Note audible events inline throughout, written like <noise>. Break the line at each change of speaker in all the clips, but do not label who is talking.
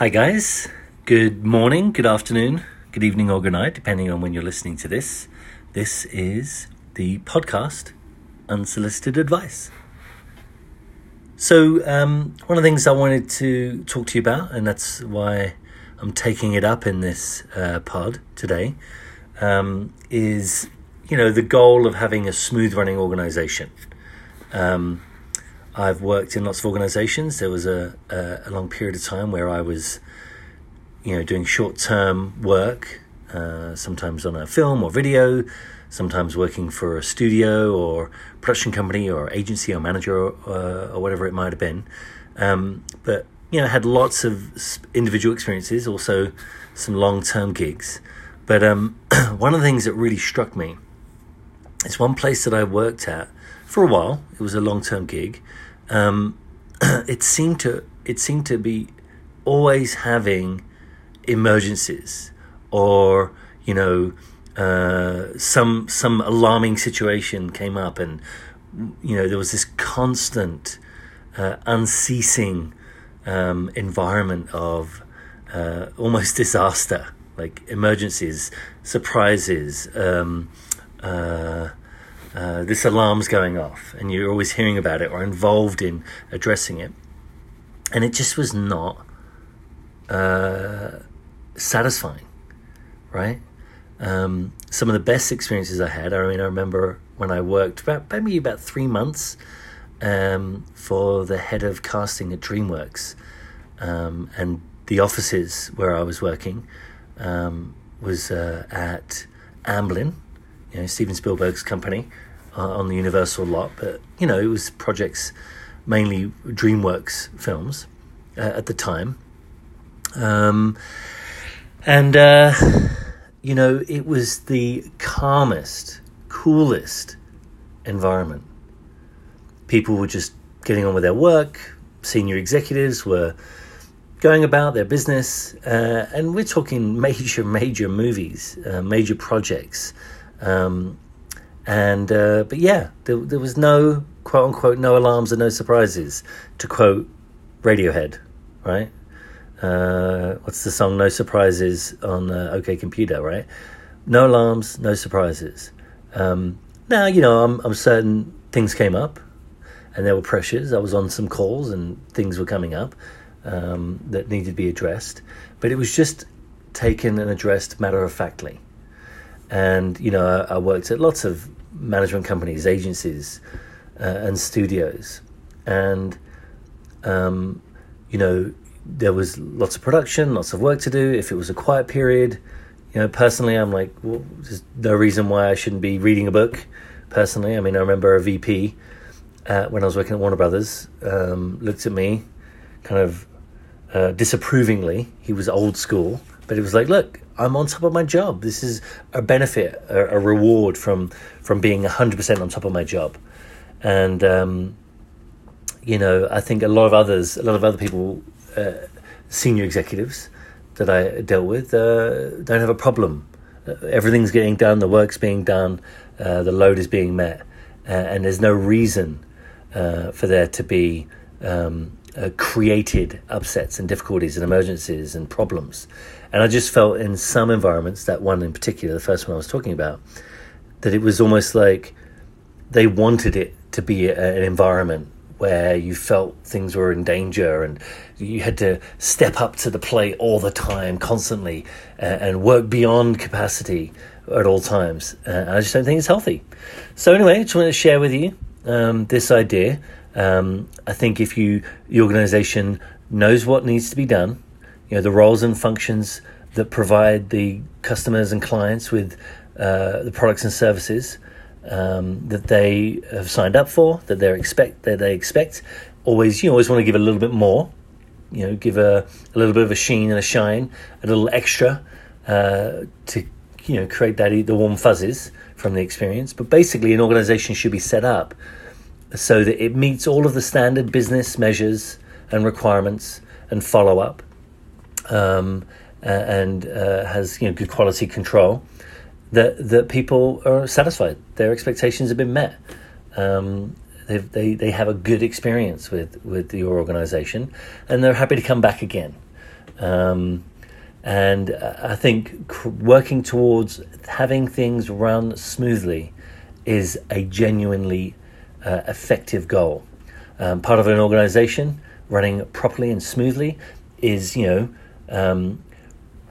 Hi, guys. Good morning, good afternoon, good evening, or good night, depending on when you're listening to this. This is the podcast Unsolicited Advice. So, um, one of the things I wanted to talk to you about, and that's why I'm taking it up in this uh, pod today, um, is you know the goal of having a smooth running organization. Um, I've worked in lots of organizations. There was a, a, a long period of time where I was, you know, doing short term work, uh, sometimes on a film or video, sometimes working for a studio or production company or agency or manager or, uh, or whatever it might have been. Um, but, you know, had lots of individual experiences, also some long term gigs. But um, <clears throat> one of the things that really struck me is one place that I worked at for a while. It was a long term gig. Um, <clears throat> it seemed to it seemed to be always having emergencies or you know uh, some some alarming situation came up and you know there was this constant uh, unceasing um, environment of uh, almost <laughs> disaster like emergencies surprises um, uh, this alarm's going off, and you're always hearing about it or involved in addressing it, and it just was not uh, satisfying, right? Um, some of the best experiences I had. I mean, I remember when I worked about maybe about three months um, for the head of casting at DreamWorks, um, and the offices where I was working um, was uh, at Amblin, you know, Steven Spielberg's company uh, on the Universal lot, but you know, it was projects mainly DreamWorks films uh, at the time. Um, and uh, you know, it was the calmest, coolest environment. People were just getting on with their work. Senior executives were going about their business, uh, and we're talking <laughs> major, major movies, uh, major projects. Um, and uh, but yeah, there, there was no quote unquote no alarms and no surprises. To quote Radiohead, right? Uh, what's the song? No surprises on uh, OK Computer, right? No alarms, no surprises. Um, now you know I'm, I'm certain things came up, and there were pressures. I was on some calls, and things were coming up um, that needed to be addressed. But it was just taken and addressed matter of factly. And, you know, I, I worked at lots of management companies, agencies, uh, and studios. And, um, you know, there was lots of production, lots of work to do. If it was a quiet period, you know, personally, I'm like, well, there's no reason why I shouldn't be reading a book. Personally, I mean, I remember a VP uh, when I was working at Warner Brothers um, looked at me, kind of uh, disapprovingly. He was old school, but it was like, look, I'm on top of my job. This is a benefit, a, a reward from from being 100% on top of my job. And um, you know, I think a lot of others, a lot of other people, uh, senior executives that I dealt with, uh, don't have a problem. Uh, everything's getting done, the work's being done, uh, the load is being met, and there's no reason uh, for there to be um, created upsets and difficulties and emergencies and problems. And I just felt in some environments, that one in particular, the first one I was talking about, that it was almost like they wanted it to be a, an environment where you felt things were in danger and you had to step up to the plate all the time, constantly, uh, and work beyond capacity at all times. Uh, I just don't think it's healthy. So, anyway, I just wanted to share with you um, this idea. Um, I think if you the organization knows what needs to be done, you know the roles and functions that provide the customers and clients with uh, the products and services um, that they have signed up for, that they expect that they expect. Always, you always want to give a little bit more. You know, give a, a little bit of a sheen and a shine, a little extra uh, to you know create that the warm fuzzies from the experience. But basically, an organization should be set up so that it meets all of the standard business measures and requirements and follow up um, and uh, has you know good quality control, that that people are satisfied. Their expectations have been met. Um, they they have a good experience with with your organization, and they're happy to come back again. Um, and I think working towards having things run smoothly is a genuinely uh, effective goal. Um, part of an organization running properly and smoothly is, you know, um,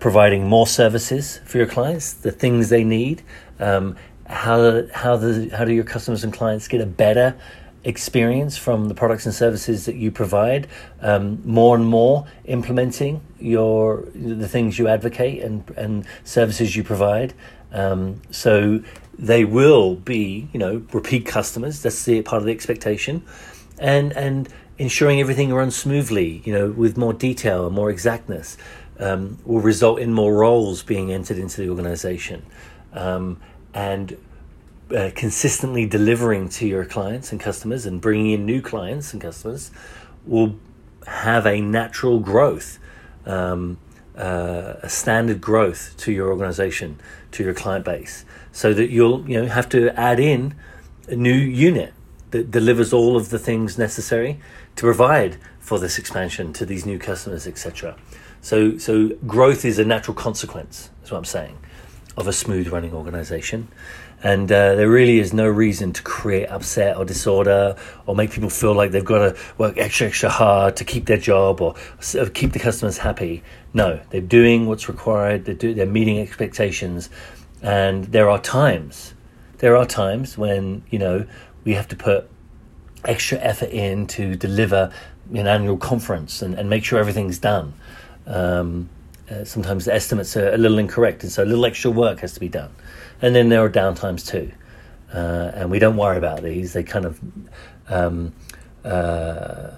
providing more services for your clients, the things they need. Um, how how the how do your customers and clients get a better experience from the products and services that you provide? Um, more and more implementing your the things you advocate and and services you provide. Um, so they will be you know repeat customers. That's the part of the expectation, and and ensuring everything runs smoothly. You know with more detail and more exactness um, will result in more roles being entered into the organization. Um, and uh, consistently delivering to your clients and customers and bringing in new clients and customers will have a natural growth, um, uh, a standard growth to your organization, to your client base, so that you'll you know have to add in a new unit that delivers all of the things necessary to provide for this expansion to these new customers, etc. So, so growth is a natural consequence. That's what I'm saying of a smooth running organization. And uh, there really is no reason to create upset or disorder or make people feel like they've got to work extra, extra hard to keep their job or keep the customers happy. No, they're doing what's required, they're, do, they're meeting expectations. And there are times, there are times when, you know, we have to put extra effort in to deliver an annual conference and, and make sure everything's done. Um, uh, sometimes the estimates are a little incorrect, and so a little extra work has to be done. And then there are downtimes too, uh, and we don't worry about these. They kind of um, uh,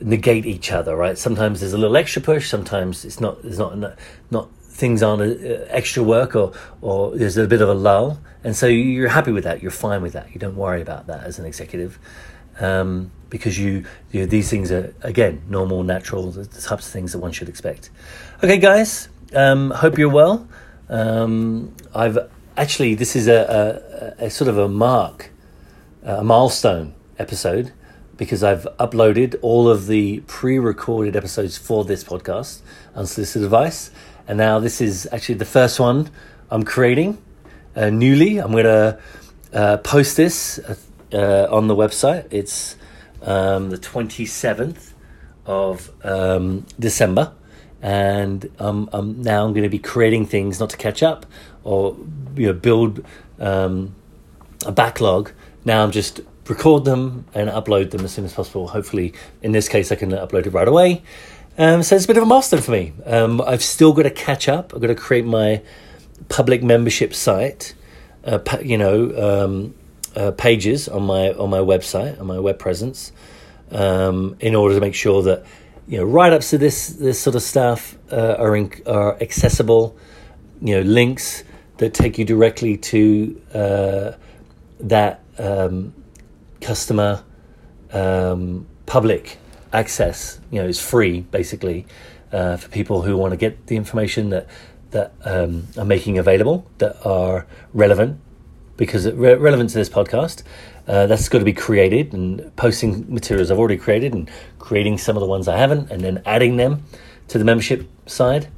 negate each other, right? Sometimes there's a little extra push. Sometimes it's not. There's not not, things aren't uh, extra work, or or there's a bit of a lull, and so you're happy with that. You're fine with that. You don't worry about that as an executive. Um, because you, you know, these things are again normal, natural, the types of things that one should expect. Okay, guys, um, hope you're well. Um, I've actually this is a, a, a, sort of a mark, a milestone episode because I've uploaded all of the pre-recorded episodes for this podcast, unsolicited advice, and now this is actually the first one I'm creating uh, newly. I'm going to uh, post this uh, on the website. It's um, the 27th of um, December. And um, um, now I'm going to be creating things not to catch up or you know, build um, a backlog. Now I'm just record them and upload them as soon as possible. Hopefully, in this case, I can upload it right away. Um, so it's a bit of a milestone for me. Um, I've still got to catch up. I've got to create my public membership site. Uh, you know, um, uh, pages on my on my website on my web presence um, in order to make sure that you know write ups to this this sort of stuff uh, are in, are accessible. You know links that take you directly to uh, that um, customer um, public access. You know is free basically uh, for people who want to get the information that that um, are making available that are relevant because re- relevant to this podcast. Uh, that's got to be created and posting materials I've already created and creating some of the ones I haven't and then adding them to the membership side,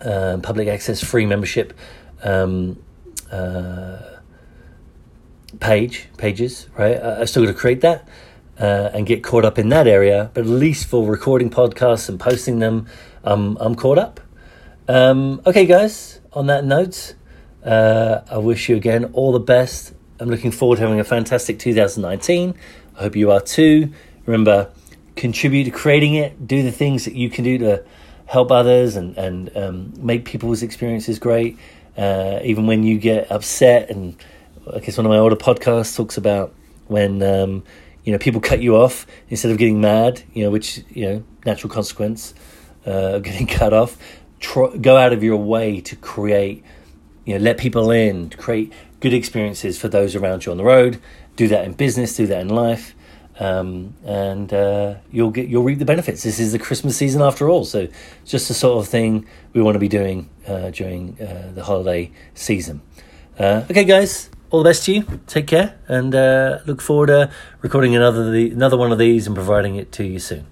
uh, public access, free membership um, uh, page pages. Right, I, I still got to create that. Uh, and get caught up in that area, but at least for recording podcasts and posting them, um, I'm caught up. Um, okay, guys, on that note, uh, I wish you again all the best. I'm looking forward to having a fantastic 2019. I hope you are too. Remember, contribute to creating it. Do the things that you can do to help others and and um, make people's experiences great. Uh, even when you get upset, and I guess one of my older podcasts talks about when um, you know people cut you off instead of getting mad. You know, which you know natural consequence uh, of getting <laughs> cut off. Go out of your way to create you know, let people in, create good experiences for those around you on the road. Do that in business, do that in life, um, and uh, you'll get you'll reap the benefits. This is the Christmas season after all, so it's just the sort of thing we want to be doing uh, during uh, the holiday season. Uh, okay, guys, all the best to you. Take care, and uh, look forward to recording another the, another one of these and providing it to you soon.